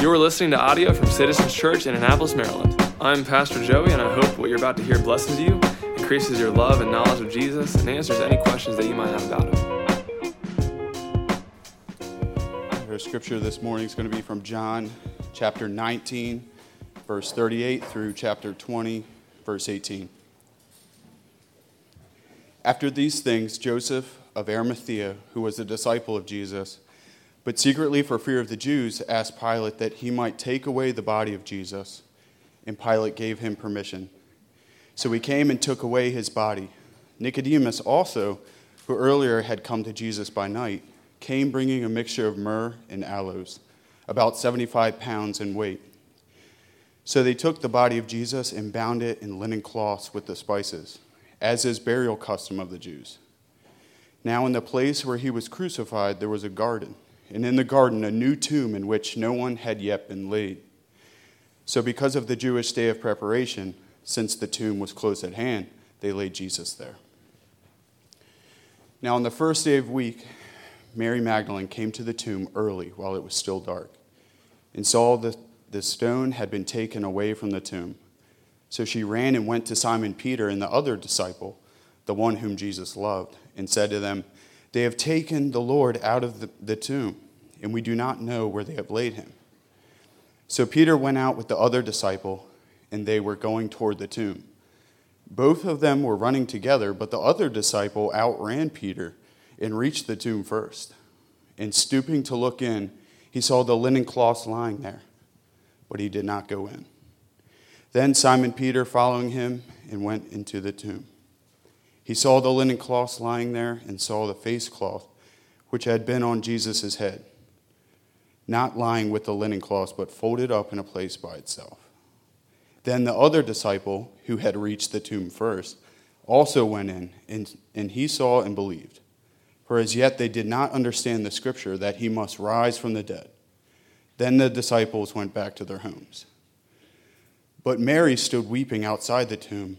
You are listening to audio from Citizens Church in Annapolis, Maryland. I'm Pastor Joey, and I hope what you're about to hear blesses you, increases your love and knowledge of Jesus, and answers any questions that you might have about him. Our scripture this morning is going to be from John chapter 19, verse 38 through chapter 20, verse 18. After these things, Joseph of Arimathea, who was a disciple of Jesus, but secretly for fear of the Jews, asked Pilate that he might take away the body of Jesus. And Pilate gave him permission. So he came and took away his body. Nicodemus also, who earlier had come to Jesus by night, came bringing a mixture of myrrh and aloes, about 75 pounds in weight. So they took the body of Jesus and bound it in linen cloths with the spices, as is burial custom of the Jews. Now, in the place where he was crucified, there was a garden and in the garden a new tomb in which no one had yet been laid. So, because of the Jewish day of preparation, since the tomb was close at hand, they laid Jesus there. Now, on the first day of week, Mary Magdalene came to the tomb early while it was still dark and saw that the stone had been taken away from the tomb. So she ran and went to Simon Peter and the other disciple, the one whom Jesus loved, and said to them, they have taken the Lord out of the, the tomb, and we do not know where they have laid him. So Peter went out with the other disciple, and they were going toward the tomb. Both of them were running together, but the other disciple outran Peter and reached the tomb first. And stooping to look in, he saw the linen cloths lying there, but he did not go in. Then Simon Peter, following him, and went into the tomb. He saw the linen cloths lying there and saw the face cloth which had been on Jesus' head, not lying with the linen cloths, but folded up in a place by itself. Then the other disciple, who had reached the tomb first, also went in, and, and he saw and believed. For as yet they did not understand the scripture that he must rise from the dead. Then the disciples went back to their homes. But Mary stood weeping outside the tomb.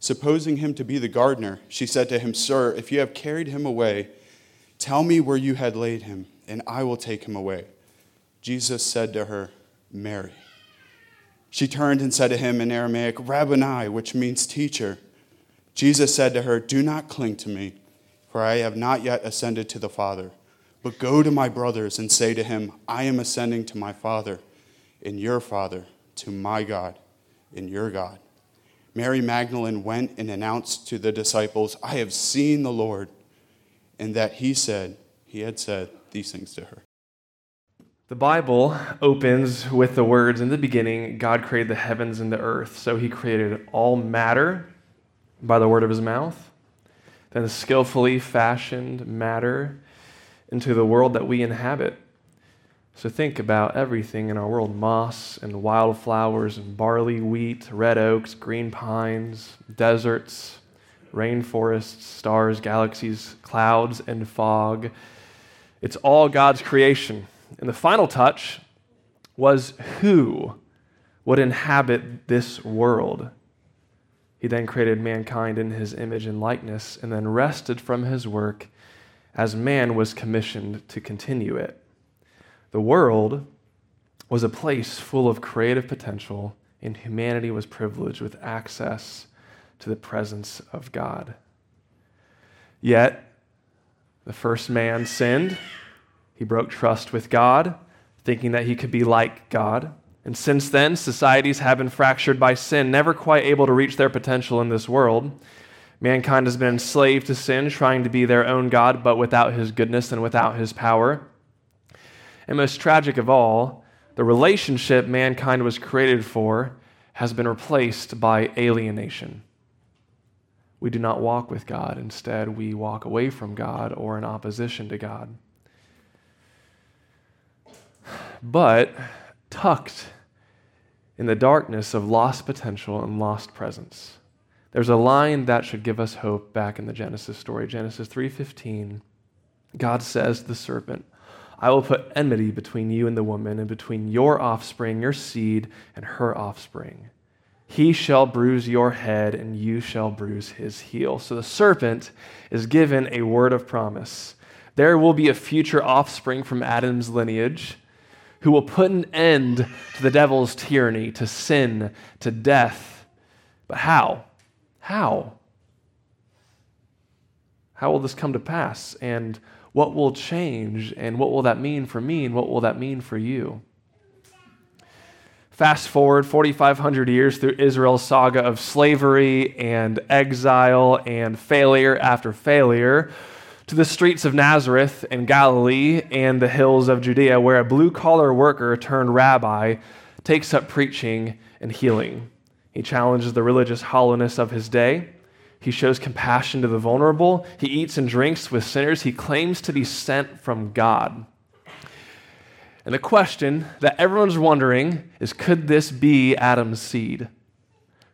Supposing him to be the gardener, she said to him, Sir, if you have carried him away, tell me where you had laid him, and I will take him away. Jesus said to her, Mary. She turned and said to him in Aramaic, Rabboni, which means teacher. Jesus said to her, Do not cling to me, for I have not yet ascended to the Father. But go to my brothers and say to him, I am ascending to my Father, and your Father, to my God, and your God. Mary Magdalene went and announced to the disciples, I have seen the Lord, and that he said, he had said these things to her. The Bible opens with the words In the beginning, God created the heavens and the earth. So he created all matter by the word of his mouth, then skillfully fashioned matter into the world that we inhabit. So think about everything in our world moss and wildflowers and barley, wheat, red oaks, green pines, deserts, rainforests, stars, galaxies, clouds, and fog. It's all God's creation. And the final touch was who would inhabit this world. He then created mankind in his image and likeness and then rested from his work as man was commissioned to continue it. The world was a place full of creative potential, and humanity was privileged with access to the presence of God. Yet, the first man sinned. He broke trust with God, thinking that he could be like God. And since then, societies have been fractured by sin, never quite able to reach their potential in this world. Mankind has been enslaved to sin, trying to be their own God, but without his goodness and without his power. And most tragic of all, the relationship mankind was created for has been replaced by alienation. We do not walk with God. Instead, we walk away from God or in opposition to God. But tucked in the darkness of lost potential and lost presence. There's a line that should give us hope back in the Genesis story. Genesis 3:15. God says to the serpent, I will put enmity between you and the woman, and between your offspring, your seed, and her offspring. He shall bruise your head, and you shall bruise his heel. So the serpent is given a word of promise. There will be a future offspring from Adam's lineage who will put an end to the devil's tyranny, to sin, to death. But how? How? How will this come to pass? And what will change? And what will that mean for me? And what will that mean for you? Fast forward 4,500 years through Israel's saga of slavery and exile and failure after failure to the streets of Nazareth and Galilee and the hills of Judea, where a blue collar worker turned rabbi takes up preaching and healing. He challenges the religious hollowness of his day. He shows compassion to the vulnerable. He eats and drinks with sinners. He claims to be sent from God. And the question that everyone's wondering is could this be Adam's seed?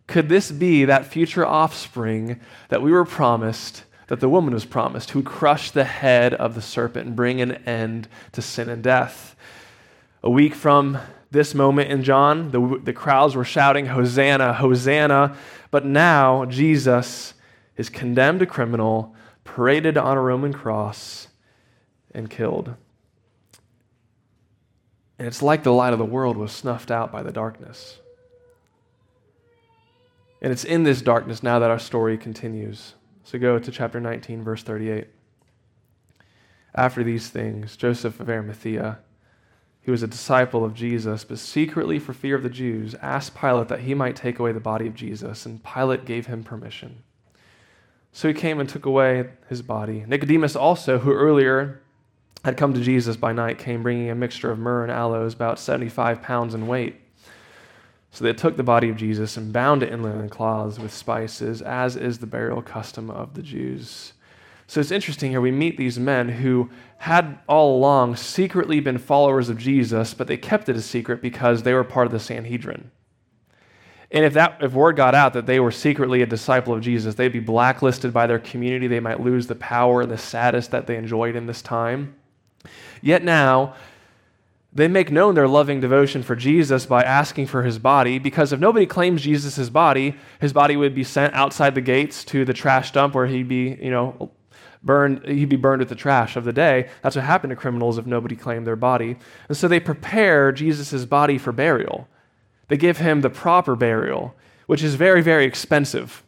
Could this be that future offspring that we were promised that the woman was promised, who would crush the head of the serpent and bring an end to sin and death. A week from this moment in John, the, the crowds were shouting, Hosanna, Hosanna. But now Jesus is condemned a criminal, paraded on a Roman cross, and killed. And it's like the light of the world was snuffed out by the darkness. And it's in this darkness now that our story continues. So go to chapter 19, verse 38. After these things, Joseph of Arimathea, who was a disciple of Jesus, but secretly for fear of the Jews, asked Pilate that he might take away the body of Jesus, and Pilate gave him permission. So he came and took away his body. Nicodemus also, who earlier had come to Jesus by night, came bringing a mixture of myrrh and aloes, about 75 pounds in weight. So they took the body of Jesus and bound it in linen cloths with spices, as is the burial custom of the Jews. So it's interesting here. We meet these men who had all along secretly been followers of Jesus, but they kept it a secret because they were part of the Sanhedrin. And if that if word got out that they were secretly a disciple of Jesus, they'd be blacklisted by their community. They might lose the power and the status that they enjoyed in this time. Yet now, they make known their loving devotion for Jesus by asking for his body, because if nobody claims Jesus' body, his body would be sent outside the gates to the trash dump where he'd be, you know, burned, he'd be burned with the trash of the day. That's what happened to criminals if nobody claimed their body. And so they prepare Jesus' body for burial. They give him the proper burial, which is very, very expensive.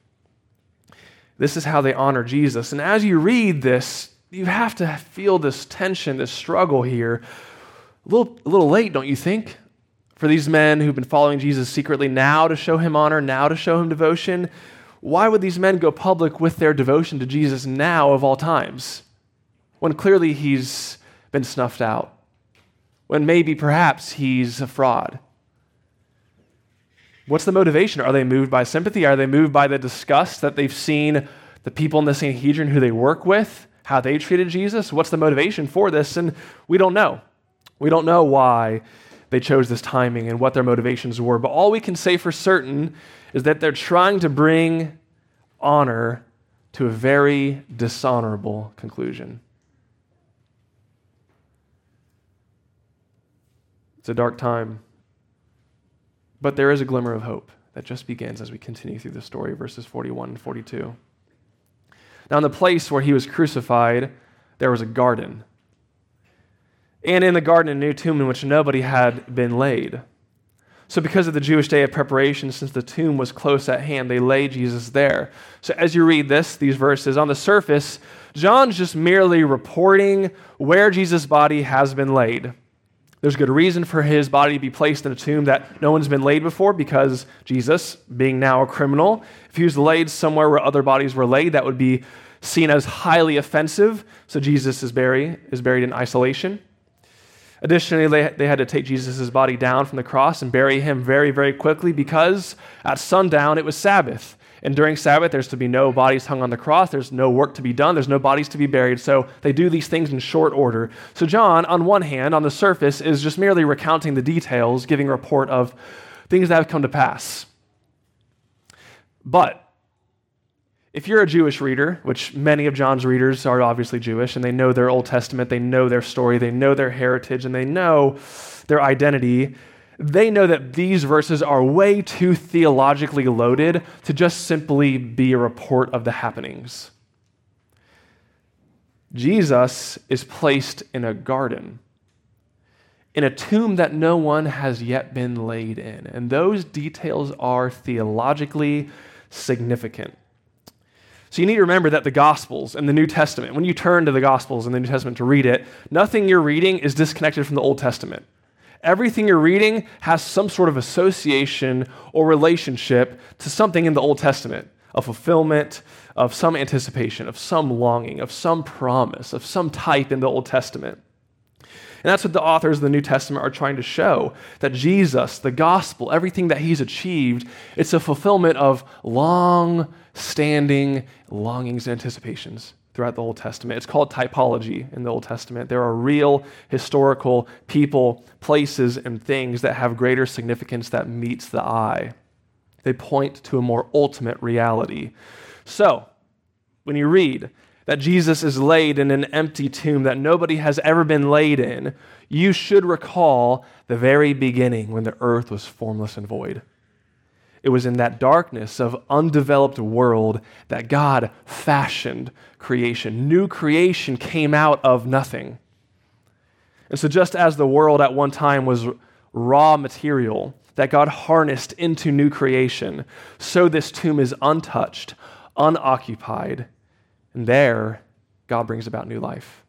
This is how they honor Jesus. And as you read this, you have to feel this tension, this struggle here a little, a little late, don't you think? For these men who've been following Jesus secretly now to show him honor, now to show him devotion. Why would these men go public with their devotion to Jesus now of all times? When clearly he's been snuffed out. When maybe perhaps he's a fraud. What's the motivation? Are they moved by sympathy? Are they moved by the disgust that they've seen the people in the Sanhedrin who they work with, how they treated Jesus? What's the motivation for this? And we don't know. We don't know why they chose this timing and what their motivations were, but all we can say for certain is that they're trying to bring honor to a very dishonorable conclusion. It's a dark time, but there is a glimmer of hope that just begins as we continue through the story, verses 41 and 42. Now, in the place where he was crucified, there was a garden and in the garden a new tomb in which nobody had been laid. So, because of the Jewish day of preparation, since the tomb was close at hand, they laid Jesus there. So, as you read this, these verses, on the surface, John's just merely reporting where Jesus' body has been laid. There's good reason for his body to be placed in a tomb that no one's been laid before because Jesus, being now a criminal, if he was laid somewhere where other bodies were laid, that would be seen as highly offensive. So, Jesus is buried, is buried in isolation. Additionally, they, they had to take Jesus' body down from the cross and bury him very, very quickly because at sundown it was Sabbath. And during Sabbath, there's to be no bodies hung on the cross. There's no work to be done. There's no bodies to be buried. So they do these things in short order. So John, on one hand, on the surface, is just merely recounting the details, giving a report of things that have come to pass. But if you're a Jewish reader, which many of John's readers are obviously Jewish, and they know their Old Testament, they know their story, they know their heritage, and they know their identity, they know that these verses are way too theologically loaded to just simply be a report of the happenings. Jesus is placed in a garden, in a tomb that no one has yet been laid in. And those details are theologically significant. So you need to remember that the Gospels and the New Testament, when you turn to the Gospels and the New Testament to read it, nothing you're reading is disconnected from the Old Testament. Everything you're reading has some sort of association or relationship to something in the Old Testament, a fulfillment, of some anticipation, of some longing, of some promise, of some type in the Old Testament. And that's what the authors of the New Testament are trying to show that Jesus, the gospel, everything that he's achieved, it's a fulfillment of long standing longings and anticipations throughout the Old Testament. It's called typology in the Old Testament. There are real historical people, places, and things that have greater significance that meets the eye. They point to a more ultimate reality. So, when you read that Jesus is laid in an empty tomb that nobody has ever been laid in, you should recall the very beginning when the earth was formless and void. It was in that darkness of undeveloped world that God fashioned creation. New creation came out of nothing. And so, just as the world at one time was raw material that God harnessed into new creation, so this tomb is untouched, unoccupied, and there God brings about new life.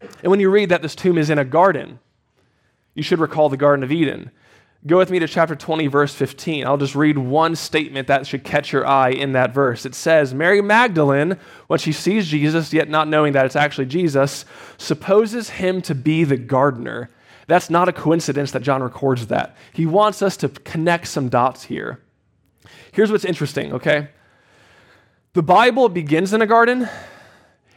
And when you read that this tomb is in a garden, you should recall the Garden of Eden. Go with me to chapter 20, verse 15. I'll just read one statement that should catch your eye in that verse. It says, Mary Magdalene, when she sees Jesus, yet not knowing that it's actually Jesus, supposes him to be the gardener. That's not a coincidence that John records that. He wants us to connect some dots here. Here's what's interesting, okay? The Bible begins in a garden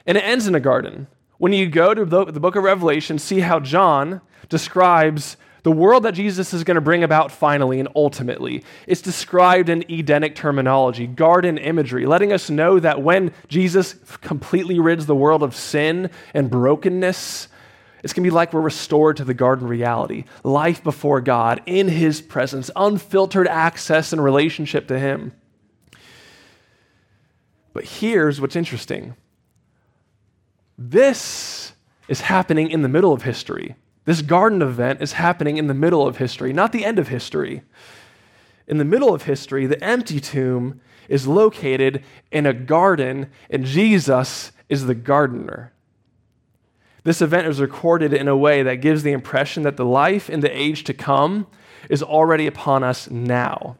and it ends in a garden. When you go to the book of Revelation, see how John describes the world that Jesus is going to bring about finally and ultimately. is described in Edenic terminology, garden imagery, letting us know that when Jesus completely rids the world of sin and brokenness, it's going to be like we're restored to the garden reality life before God, in His presence, unfiltered access and relationship to Him. But here's what's interesting this is happening in the middle of history. This garden event is happening in the middle of history, not the end of history. In the middle of history, the empty tomb is located in a garden, and Jesus is the gardener. This event is recorded in a way that gives the impression that the life in the age to come is already upon us now.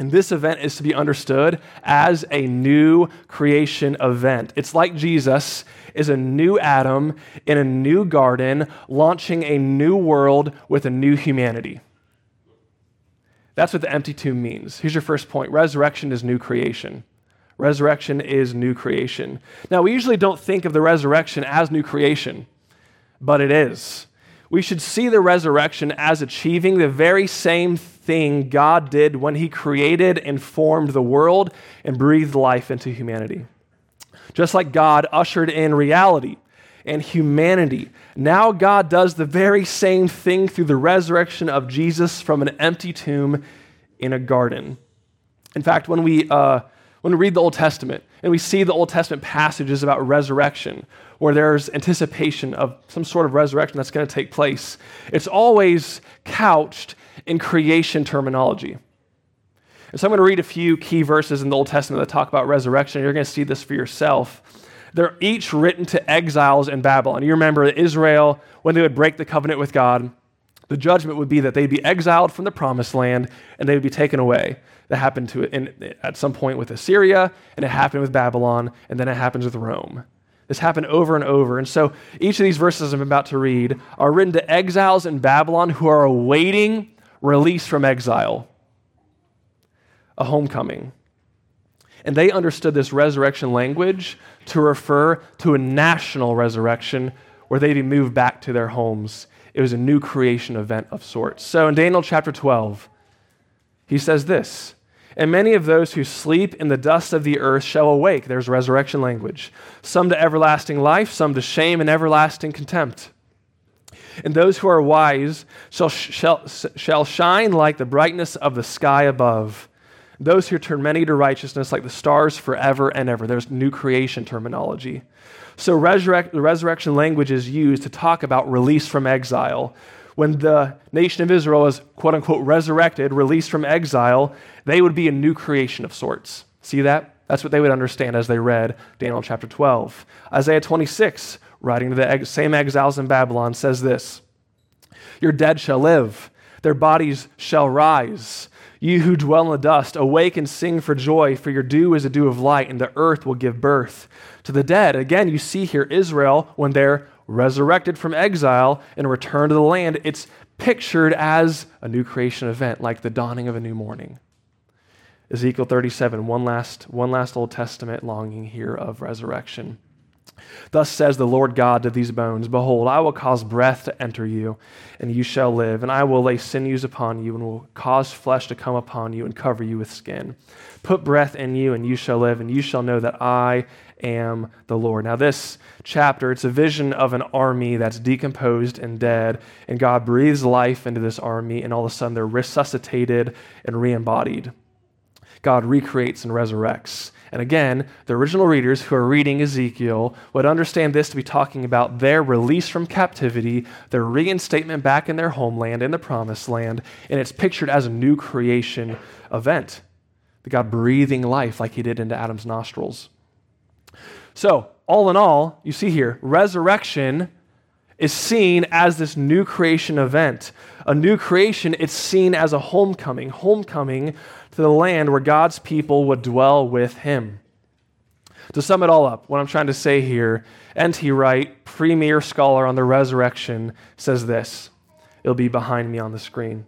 And this event is to be understood as a new creation event. It's like Jesus is a new Adam in a new garden, launching a new world with a new humanity. That's what the empty tomb means. Here's your first point resurrection is new creation. Resurrection is new creation. Now, we usually don't think of the resurrection as new creation, but it is. We should see the resurrection as achieving the very same thing God did when He created and formed the world and breathed life into humanity. Just like God ushered in reality and humanity, now God does the very same thing through the resurrection of Jesus from an empty tomb in a garden. In fact, when we, uh, when we read the Old Testament and we see the Old Testament passages about resurrection, where there's anticipation of some sort of resurrection that's going to take place, it's always couched in creation terminology. And so I'm going to read a few key verses in the Old Testament that talk about resurrection. You're going to see this for yourself. They're each written to exiles in Babylon. You remember Israel, when they would break the covenant with God, the judgment would be that they'd be exiled from the promised land and they would be taken away. That happened to in, at some point with Assyria, and it happened with Babylon, and then it happens with Rome. This happened over and over. And so each of these verses I'm about to read are written to exiles in Babylon who are awaiting release from exile, a homecoming. And they understood this resurrection language to refer to a national resurrection where they'd be moved back to their homes. It was a new creation event of sorts. So in Daniel chapter 12, he says this And many of those who sleep in the dust of the earth shall awake. There's resurrection language. Some to everlasting life, some to shame and everlasting contempt. And those who are wise shall, shall, shall shine like the brightness of the sky above. Those who turn many to righteousness like the stars forever and ever. There's new creation terminology. So, resurrect, the resurrection language is used to talk about release from exile. When the nation of Israel is quote unquote resurrected, released from exile, they would be a new creation of sorts. See that? That's what they would understand as they read Daniel chapter 12. Isaiah 26, writing to the same exiles in Babylon, says this Your dead shall live, their bodies shall rise. You who dwell in the dust, awake and sing for joy, for your dew is a dew of light, and the earth will give birth to the dead. Again, you see here Israel, when they're resurrected from exile and return to the land, it's pictured as a new creation event, like the dawning of a new morning. Ezekiel 37, one last, one last Old Testament longing here of resurrection. Thus says the Lord God to these bones Behold, I will cause breath to enter you, and you shall live, and I will lay sinews upon you, and will cause flesh to come upon you, and cover you with skin. Put breath in you, and you shall live, and you shall know that I am the Lord. Now, this chapter, it's a vision of an army that's decomposed and dead, and God breathes life into this army, and all of a sudden they're resuscitated and re embodied. God recreates and resurrects. And again, the original readers who are reading Ezekiel would understand this to be talking about their release from captivity, their reinstatement back in their homeland, in the promised land, and it's pictured as a new creation event. The God breathing life like he did into Adam's nostrils. So, all in all, you see here, resurrection is seen as this new creation event. A new creation, it's seen as a homecoming, homecoming to the land where God's people would dwell with him. To sum it all up, what I'm trying to say here, N.T. Wright, premier scholar on the resurrection, says this. It'll be behind me on the screen.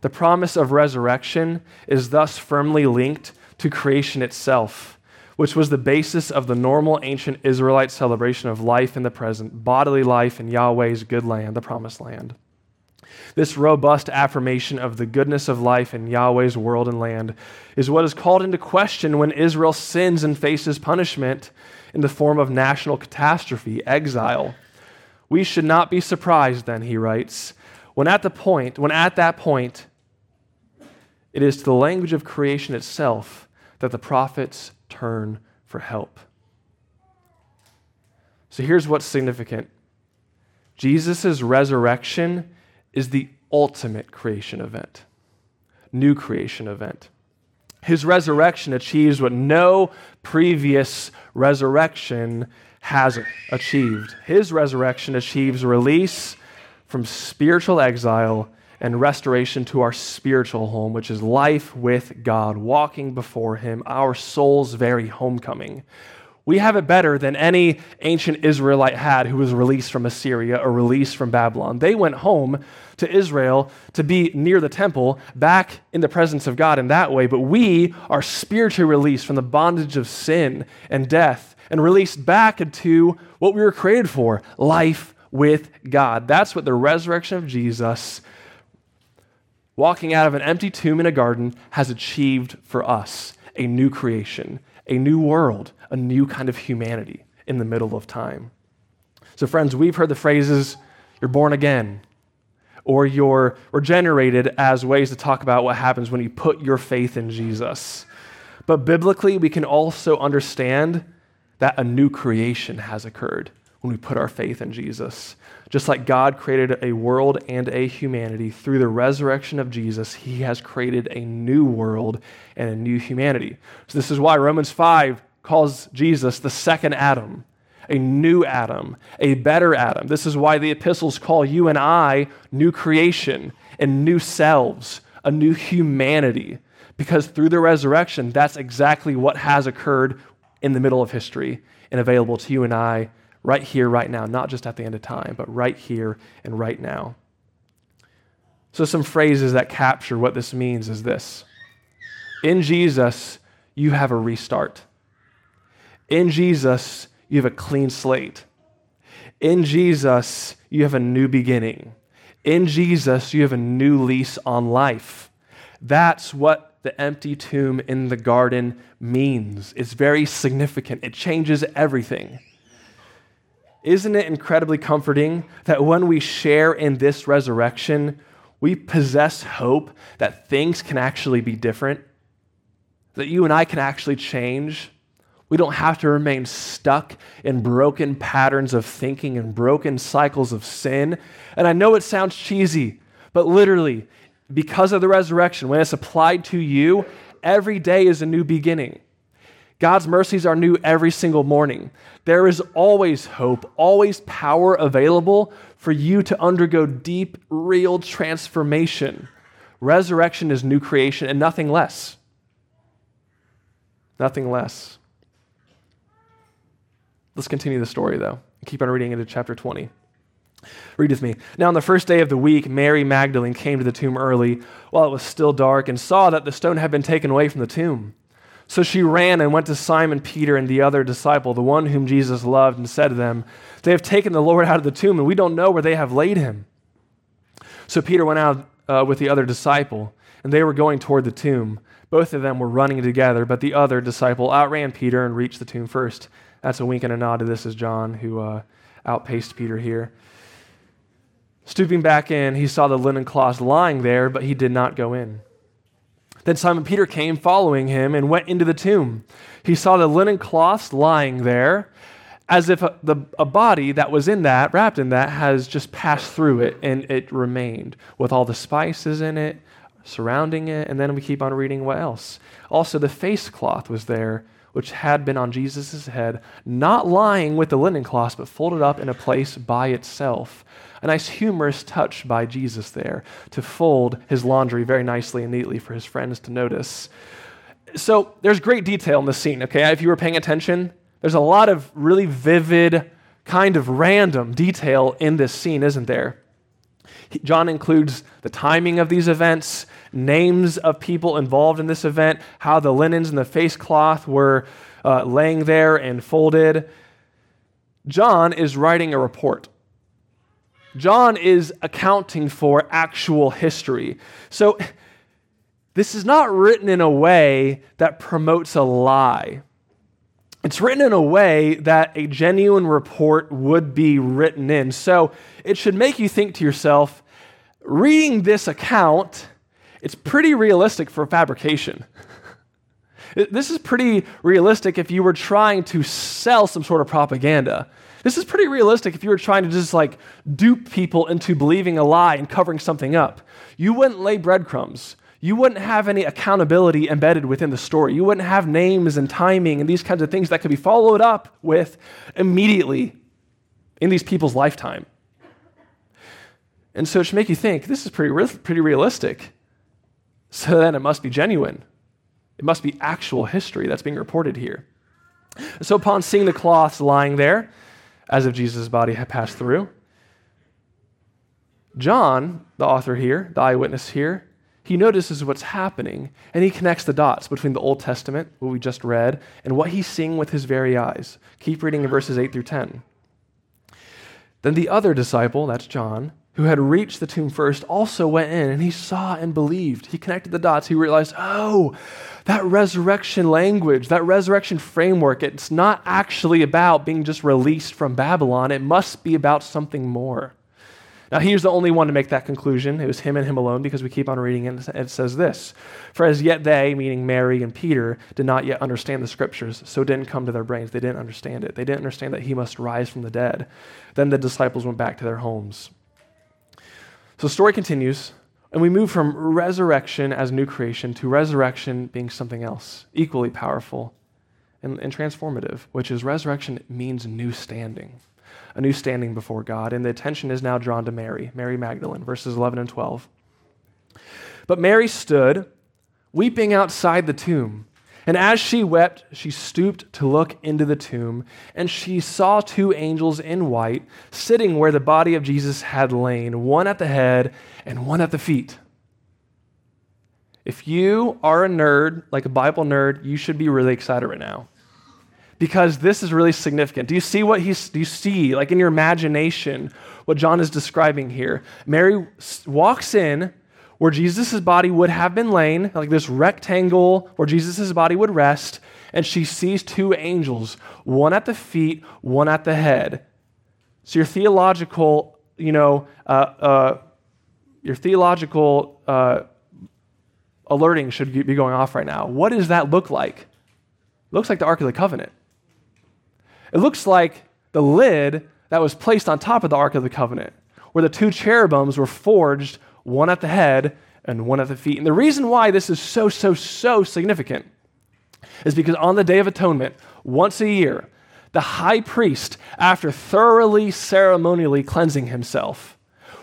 The promise of resurrection is thus firmly linked to creation itself, which was the basis of the normal ancient Israelite celebration of life in the present, bodily life in Yahweh's good land, the promised land. This robust affirmation of the goodness of life in Yahweh's world and land is what is called into question when Israel sins and faces punishment in the form of national catastrophe, exile. We should not be surprised, then, he writes, when at the point, when at that point, it is to the language of creation itself that the prophets turn for help. So here's what's significant Jesus' resurrection is the ultimate creation event, new creation event. His resurrection achieves what no previous resurrection has achieved. His resurrection achieves release from spiritual exile and restoration to our spiritual home, which is life with God, walking before Him, our soul's very homecoming. We have it better than any ancient Israelite had who was released from Assyria or released from Babylon. They went home to Israel to be near the temple, back in the presence of God in that way, but we are spiritually released from the bondage of sin and death and released back into what we were created for life with God. That's what the resurrection of Jesus, walking out of an empty tomb in a garden, has achieved for us a new creation, a new world a new kind of humanity in the middle of time. So, friends, we've heard the phrases, you're born again, or you're regenerated as ways to talk about what happens when you put your faith in Jesus. But biblically, we can also understand that a new creation has occurred when we put our faith in Jesus. Just like God created a world and a humanity through the resurrection of Jesus, He has created a new world and a new humanity. So, this is why Romans 5 calls Jesus the second Adam, a new Adam, a better Adam. This is why the epistles call you and I new creation and new selves, a new humanity. Because through the resurrection, that's exactly what has occurred in the middle of history and available to you and I right here, right now, not just at the end of time, but right here and right now. So, some phrases that capture what this means is this In Jesus, you have a restart. In Jesus, you have a clean slate. In Jesus, you have a new beginning. In Jesus, you have a new lease on life. That's what the empty tomb in the garden means. It's very significant, it changes everything. Isn't it incredibly comforting that when we share in this resurrection, we possess hope that things can actually be different? That you and I can actually change? We don't have to remain stuck in broken patterns of thinking and broken cycles of sin. And I know it sounds cheesy, but literally, because of the resurrection, when it's applied to you, every day is a new beginning. God's mercies are new every single morning. There is always hope, always power available for you to undergo deep, real transformation. Resurrection is new creation and nothing less. Nothing less. Let's continue the story, though. Keep on reading into chapter 20. Read with me. Now, on the first day of the week, Mary Magdalene came to the tomb early while it was still dark and saw that the stone had been taken away from the tomb. So she ran and went to Simon Peter and the other disciple, the one whom Jesus loved, and said to them, They have taken the Lord out of the tomb, and we don't know where they have laid him. So Peter went out uh, with the other disciple, and they were going toward the tomb. Both of them were running together, but the other disciple outran Peter and reached the tomb first. That's a wink and a nod to this is John, who uh, outpaced Peter here. Stooping back in, he saw the linen cloths lying there, but he did not go in. Then Simon Peter came following him and went into the tomb. He saw the linen cloths lying there, as if a, the, a body that was in that, wrapped in that, has just passed through it and it remained with all the spices in it, surrounding it. And then we keep on reading what else. Also, the face cloth was there which had been on Jesus' head, not lying with the linen cloth, but folded up in a place by itself. A nice humorous touch by Jesus there to fold his laundry very nicely and neatly for his friends to notice. So there's great detail in this scene, okay? If you were paying attention, there's a lot of really vivid, kind of random detail in this scene, isn't there? John includes the timing of these events, names of people involved in this event, how the linens and the face cloth were uh, laying there and folded. John is writing a report. John is accounting for actual history. So, this is not written in a way that promotes a lie. It's written in a way that a genuine report would be written in. So, it should make you think to yourself reading this account, it's pretty realistic for fabrication. this is pretty realistic if you were trying to sell some sort of propaganda. This is pretty realistic if you were trying to just like dupe people into believing a lie and covering something up. You wouldn't lay breadcrumbs. You wouldn't have any accountability embedded within the story. You wouldn't have names and timing and these kinds of things that could be followed up with immediately in these people's lifetime. And so it should make you think this is pretty, pretty realistic. So then it must be genuine. It must be actual history that's being reported here. So upon seeing the cloths lying there, as if Jesus' body had passed through, John, the author here, the eyewitness here, he notices what's happening and he connects the dots between the Old Testament, what we just read, and what he's seeing with his very eyes. Keep reading in verses 8 through 10. Then the other disciple, that's John, who had reached the tomb first, also went in and he saw and believed. He connected the dots. He realized, oh, that resurrection language, that resurrection framework, it's not actually about being just released from Babylon. It must be about something more. Now, he's the only one to make that conclusion. It was him and him alone because we keep on reading it. And it says this For as yet they, meaning Mary and Peter, did not yet understand the scriptures, so it didn't come to their brains. They didn't understand it. They didn't understand that he must rise from the dead. Then the disciples went back to their homes. So the story continues, and we move from resurrection as new creation to resurrection being something else, equally powerful and, and transformative, which is resurrection means new standing, a new standing before God. And the attention is now drawn to Mary, Mary Magdalene, verses 11 and 12. But Mary stood, weeping outside the tomb. And as she wept, she stooped to look into the tomb, and she saw two angels in white sitting where the body of Jesus had lain, one at the head and one at the feet. If you are a nerd, like a Bible nerd, you should be really excited right now. Because this is really significant. Do you see what he's, do you see, like in your imagination, what John is describing here? Mary walks in where Jesus' body would have been laying, like this rectangle where Jesus' body would rest, and she sees two angels, one at the feet, one at the head. So your theological, you know, uh, uh, your theological uh, alerting should be going off right now. What does that look like? It looks like the Ark of the Covenant. It looks like the lid that was placed on top of the Ark of the Covenant, where the two cherubims were forged, one at the head and one at the feet. And the reason why this is so, so, so significant is because on the Day of Atonement, once a year, the high priest, after thoroughly ceremonially cleansing himself,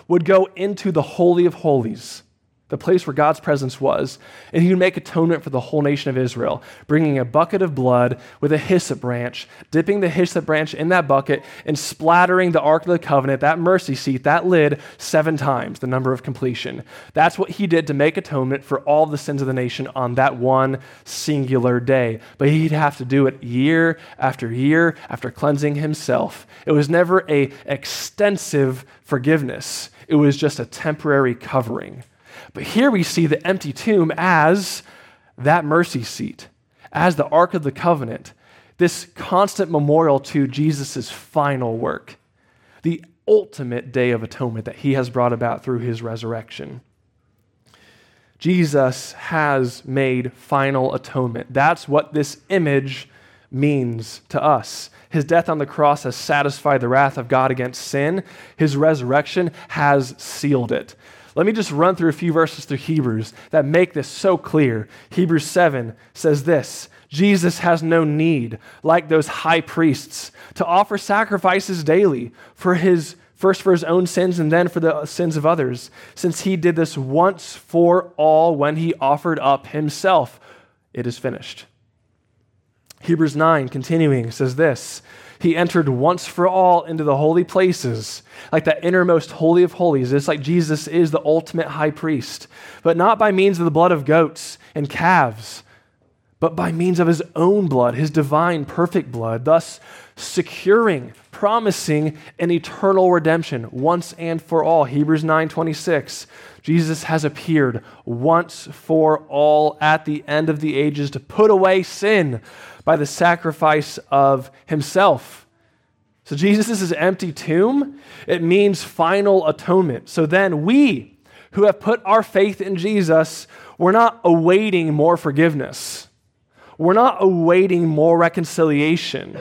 would go into the Holy of Holies the place where God's presence was, and he would make atonement for the whole nation of Israel, bringing a bucket of blood with a hyssop branch, dipping the hyssop branch in that bucket, and splattering the Ark of the Covenant, that mercy seat, that lid, seven times, the number of completion. That's what he did to make atonement for all the sins of the nation on that one singular day. But he'd have to do it year after year after cleansing himself. It was never a extensive forgiveness. It was just a temporary covering. But here we see the empty tomb as that mercy seat, as the Ark of the Covenant, this constant memorial to Jesus' final work, the ultimate day of atonement that he has brought about through his resurrection. Jesus has made final atonement. That's what this image means to us. His death on the cross has satisfied the wrath of God against sin. His resurrection has sealed it. Let me just run through a few verses through Hebrews that make this so clear. Hebrews 7 says this Jesus has no need, like those high priests, to offer sacrifices daily for his first for his own sins and then for the sins of others, since he did this once for all when he offered up himself. It is finished. Hebrews 9, continuing, says this he entered once for all into the holy places, like that innermost holy of holies. It's like Jesus is the ultimate high priest, but not by means of the blood of goats and calves, but by means of his own blood, his divine, perfect blood, thus securing, promising an eternal redemption once and for all. Hebrews 9:26. Jesus has appeared once for all at the end of the ages to put away sin by the sacrifice of himself. So Jesus' is empty tomb, it means final atonement. So then we who have put our faith in Jesus, we're not awaiting more forgiveness. We're not awaiting more reconciliation.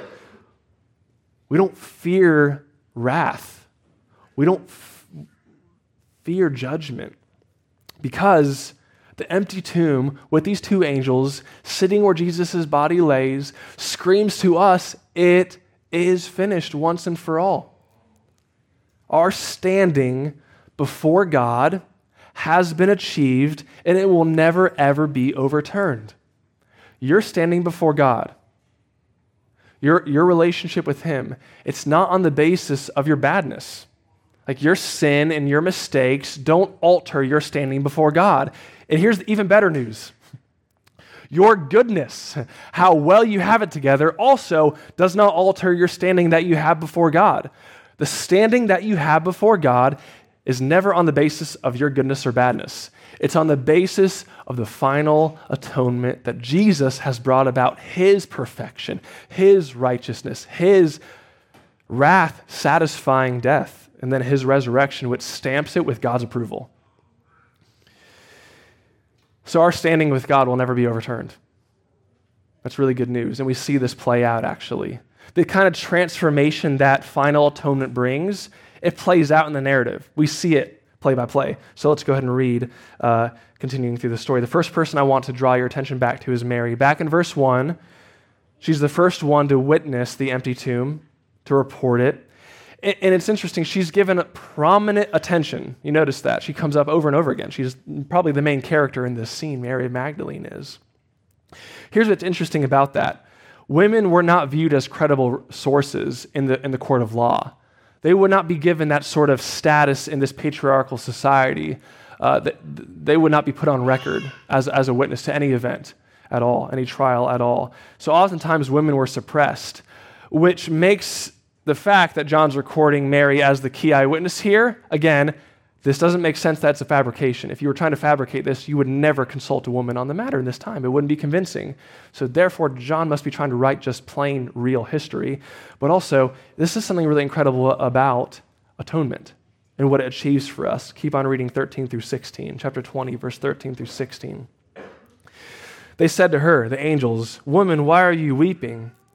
We don't fear wrath. We don't f- fear judgment because the empty tomb with these two angels sitting where Jesus' body lays screams to us, It is finished once and for all. Our standing before God has been achieved and it will never, ever be overturned. You're standing before God. Your, your relationship with Him, it's not on the basis of your badness. Like your sin and your mistakes don't alter your standing before God. And here's the even better news your goodness, how well you have it together, also does not alter your standing that you have before God. The standing that you have before God is never on the basis of your goodness or badness. It's on the basis of the final atonement that Jesus has brought about his perfection, his righteousness, his wrath satisfying death, and then his resurrection, which stamps it with God's approval. So our standing with God will never be overturned. That's really good news. And we see this play out actually. The kind of transformation that final atonement brings, it plays out in the narrative. We see it play by play. So let's go ahead and read, uh, continuing through the story. The first person I want to draw your attention back to is Mary. Back in verse 1, she's the first one to witness the empty tomb, to report it. And it's interesting, she's given prominent attention. You notice that. She comes up over and over again. She's probably the main character in this scene, Mary Magdalene is. Here's what's interesting about that women were not viewed as credible sources in the, in the court of law. They would not be given that sort of status in this patriarchal society. Uh, that they would not be put on record as, as a witness to any event at all, any trial at all. So oftentimes women were suppressed, which makes the fact that John's recording Mary as the key eyewitness here, again, This doesn't make sense that's a fabrication. If you were trying to fabricate this, you would never consult a woman on the matter in this time. It wouldn't be convincing. So, therefore, John must be trying to write just plain, real history. But also, this is something really incredible about atonement and what it achieves for us. Keep on reading 13 through 16, chapter 20, verse 13 through 16. They said to her, the angels, Woman, why are you weeping?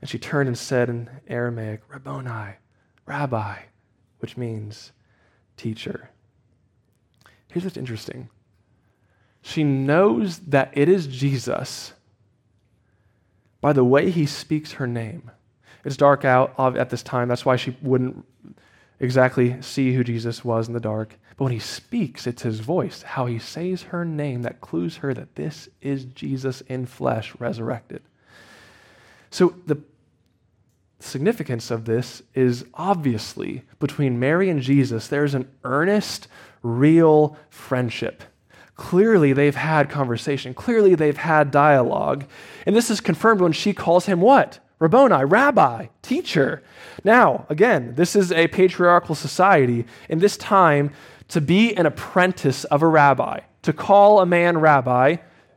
And she turned and said in Aramaic, Rabboni, Rabbi, which means teacher. Here's what's interesting she knows that it is Jesus by the way he speaks her name. It's dark out at this time. That's why she wouldn't exactly see who Jesus was in the dark. But when he speaks, it's his voice, how he says her name that clues her that this is Jesus in flesh, resurrected. So the significance of this is obviously between Mary and Jesus, there's an earnest, real friendship. Clearly, they've had conversation. Clearly, they've had dialogue. And this is confirmed when she calls him what? Rabboni, rabbi, teacher. Now, again, this is a patriarchal society. In this time, to be an apprentice of a rabbi, to call a man rabbi,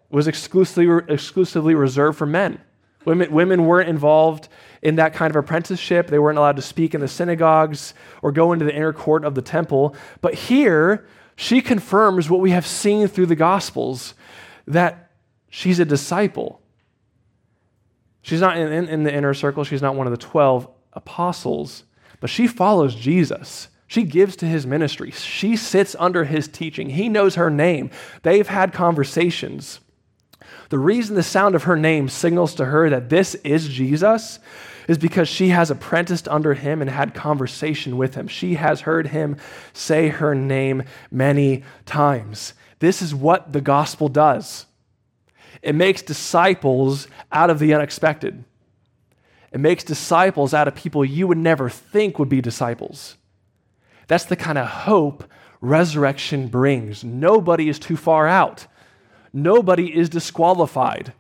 was exclusively, exclusively reserved for men. Women, women weren't involved in that kind of apprenticeship. They weren't allowed to speak in the synagogues or go into the inner court of the temple. But here, she confirms what we have seen through the Gospels that she's a disciple. She's not in, in, in, the inner circle, she's not one of the 12 apostles, but she follows Jesus. She gives to his ministry. She sits under his teaching. He knows her name. They've had conversations. The reason the sound of her name signals to her that this is Jesus is because she has apprenticed under him and had conversation with him. She has heard him say her name many times. This is what the gospel does it makes disciples out of the unexpected. It makes disciples out of people you would never think would be disciples. That's the kind of hope resurrection brings. Nobody is too far out, nobody is disqualified.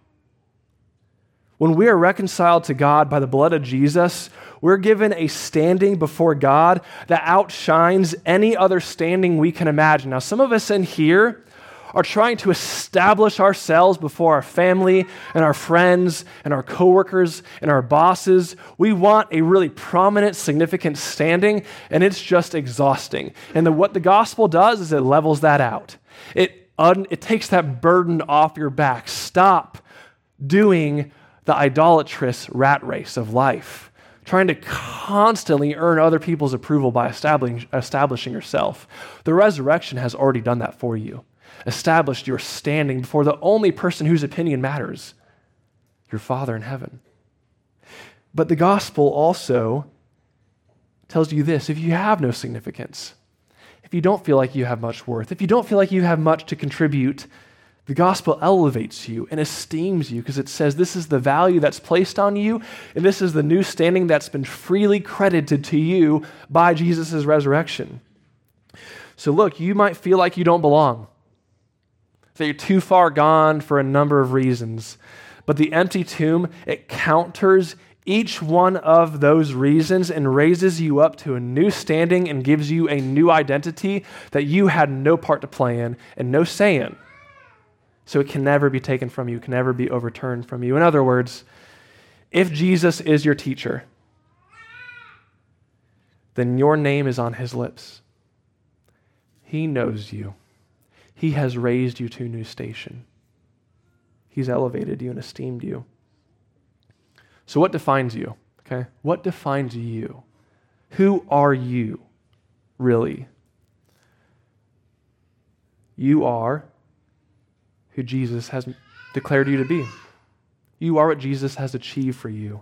When we are reconciled to God by the blood of Jesus, we're given a standing before God that outshines any other standing we can imagine. Now, some of us in here are trying to establish ourselves before our family and our friends and our coworkers and our bosses. We want a really prominent, significant standing, and it's just exhausting. And the, what the gospel does is it levels that out. It, un, it takes that burden off your back. Stop doing the idolatrous rat race of life, trying to constantly earn other people's approval by establishing, establishing yourself. The resurrection has already done that for you, established your standing before the only person whose opinion matters your Father in heaven. But the gospel also tells you this if you have no significance, if you don't feel like you have much worth, if you don't feel like you have much to contribute the gospel elevates you and esteems you because it says this is the value that's placed on you, and this is the new standing that's been freely credited to you by Jesus' resurrection. So, look, you might feel like you don't belong, that you're too far gone for a number of reasons. But the empty tomb, it counters each one of those reasons and raises you up to a new standing and gives you a new identity that you had no part to play in and no say in. So it can never be taken from you, can never be overturned from you. In other words, if Jesus is your teacher, then your name is on his lips. He knows you. He has raised you to a new station. He's elevated you and esteemed you. So, what defines you? Okay? What defines you? Who are you, really? You are who Jesus has declared you to be. You are what Jesus has achieved for you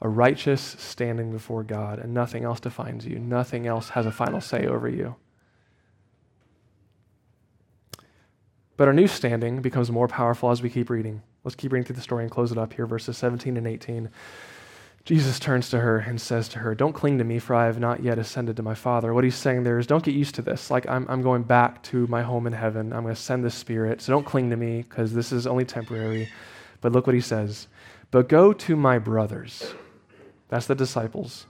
a righteous standing before God, and nothing else defines you. Nothing else has a final say over you. But our new standing becomes more powerful as we keep reading. Let's keep reading through the story and close it up here, verses 17 and 18. Jesus turns to her and says to her, Don't cling to me, for I have not yet ascended to my Father. What he's saying there is, Don't get used to this. Like, I'm, I'm going back to my home in heaven. I'm going to send the Spirit. So don't cling to me, because this is only temporary. But look what he says. But go to my brothers, that's the disciples,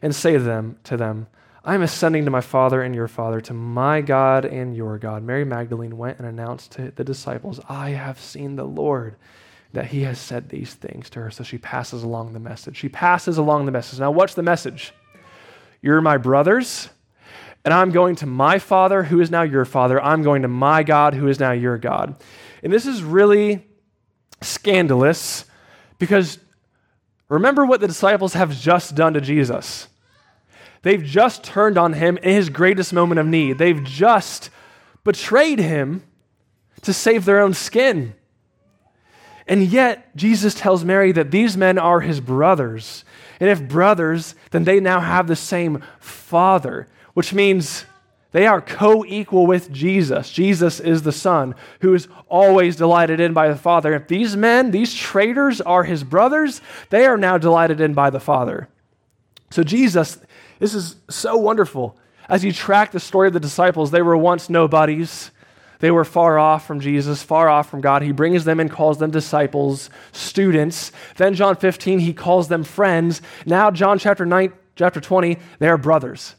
and say to them, to them, I am ascending to my Father and your Father, to my God and your God. Mary Magdalene went and announced to the disciples, I have seen the Lord that he has said these things to her. So she passes along the message. She passes along the message. Now, what's the message? You're my brothers, and I'm going to my Father, who is now your Father. I'm going to my God, who is now your God. And this is really scandalous because remember what the disciples have just done to Jesus. They've just turned on him in his greatest moment of need. They've just betrayed him to save their own skin. And yet, Jesus tells Mary that these men are his brothers. And if brothers, then they now have the same father, which means they are co equal with Jesus. Jesus is the Son who is always delighted in by the Father. If these men, these traitors, are his brothers, they are now delighted in by the Father. So, Jesus, this is so wonderful. As you track the story of the disciples, they were once nobodies. They were far off from Jesus, far off from God. He brings them and calls them disciples, students. Then John 15, he calls them friends. Now John chapter 9, chapter 20, they are brothers.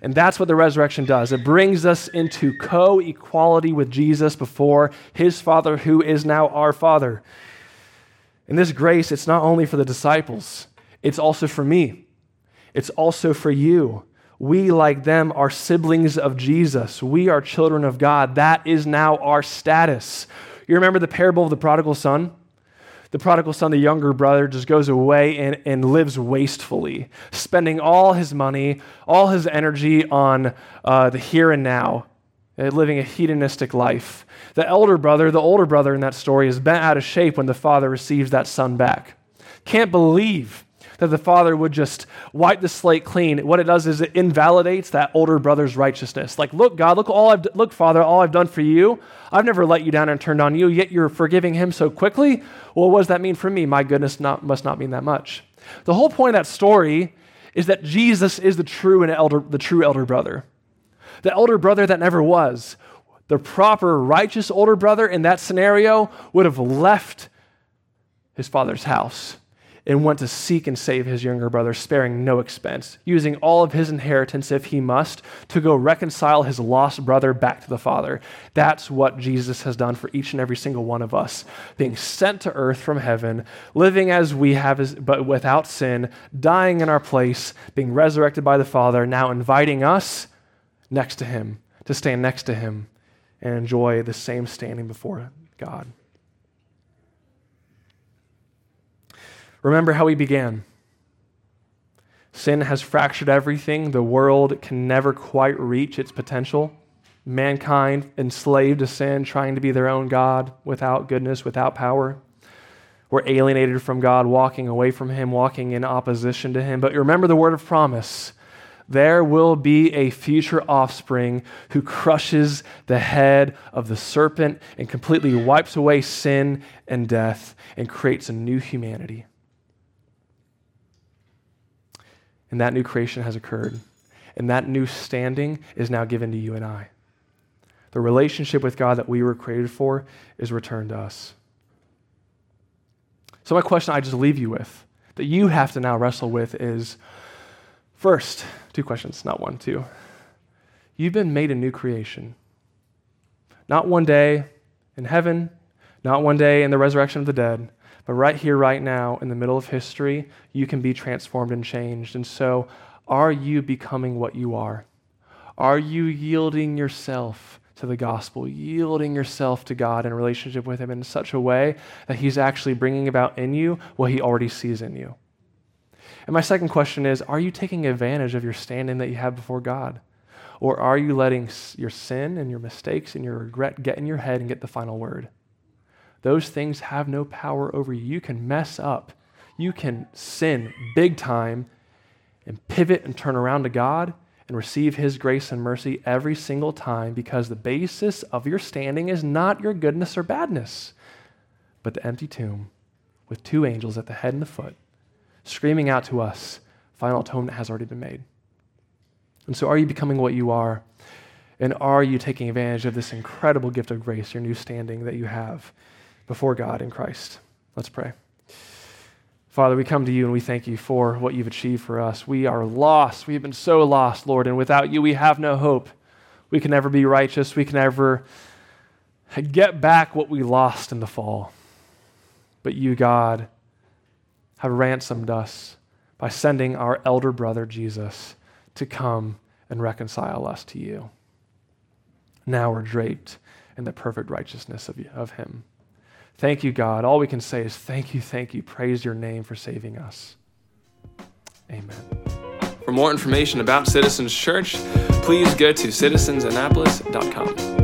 And that's what the resurrection does. It brings us into co equality with Jesus before his Father, who is now our Father. And this grace, it's not only for the disciples, it's also for me, it's also for you. We, like them, are siblings of Jesus. We are children of God. That is now our status. You remember the parable of the prodigal son? The prodigal son, the younger brother, just goes away and, and lives wastefully, spending all his money, all his energy on uh, the here and now, uh, living a hedonistic life. The elder brother, the older brother in that story, is bent out of shape when the father receives that son back. Can't believe that the father would just wipe the slate clean. What it does is it invalidates that older brother's righteousness. Like, look, God, look all I've look, Father, all I've done for you. I've never let you down and turned on you, yet you're forgiving him so quickly. Well, what does that mean for me? My goodness not, must not mean that much. The whole point of that story is that Jesus is the true and elder, the true elder brother. The elder brother that never was. The proper righteous older brother in that scenario would have left his father's house and went to seek and save his younger brother, sparing no expense, using all of his inheritance, if he must, to go reconcile his lost brother back to the Father. That's what Jesus has done for each and every single one of us, being sent to earth from heaven, living as we have, but without sin, dying in our place, being resurrected by the Father, now inviting us next to him, to stand next to him and enjoy the same standing before God. Remember how we began. Sin has fractured everything. The world can never quite reach its potential. Mankind enslaved to sin, trying to be their own God without goodness, without power. We're alienated from God, walking away from Him, walking in opposition to Him. But remember the word of promise there will be a future offspring who crushes the head of the serpent and completely wipes away sin and death and creates a new humanity. And that new creation has occurred. And that new standing is now given to you and I. The relationship with God that we were created for is returned to us. So, my question I just leave you with, that you have to now wrestle with, is first, two questions, not one, two. You've been made a new creation. Not one day in heaven, not one day in the resurrection of the dead, but right here, right now, in the middle of history, you can be transformed and changed. And so, are you becoming what you are? Are you yielding yourself to the gospel, yielding yourself to God in relationship with Him in such a way that He's actually bringing about in you what He already sees in you? And my second question is Are you taking advantage of your standing that you have before God? Or are you letting your sin and your mistakes and your regret get in your head and get the final word? Those things have no power over you. You can mess up, you can sin big time and pivot and turn around to God, and receive His grace and mercy every single time because the basis of your standing is not your goodness or badness, but the empty tomb with two angels at the head and the foot, screaming out to us, final atonement has already been made. And so, are you becoming what you are? And are you taking advantage of this incredible gift of grace, your new standing that you have before God in Christ? Let's pray. Father, we come to you and we thank you for what you've achieved for us. We are lost. We have been so lost, Lord, and without you, we have no hope. We can never be righteous. We can never get back what we lost in the fall. But you, God, have ransomed us by sending our elder brother, Jesus, to come and reconcile us to you. Now we're draped in the perfect righteousness of, of him. Thank you, God. All we can say is thank you, thank you. Praise your name for saving us. Amen. For more information about Citizens Church, please go to citizensannapolis.com.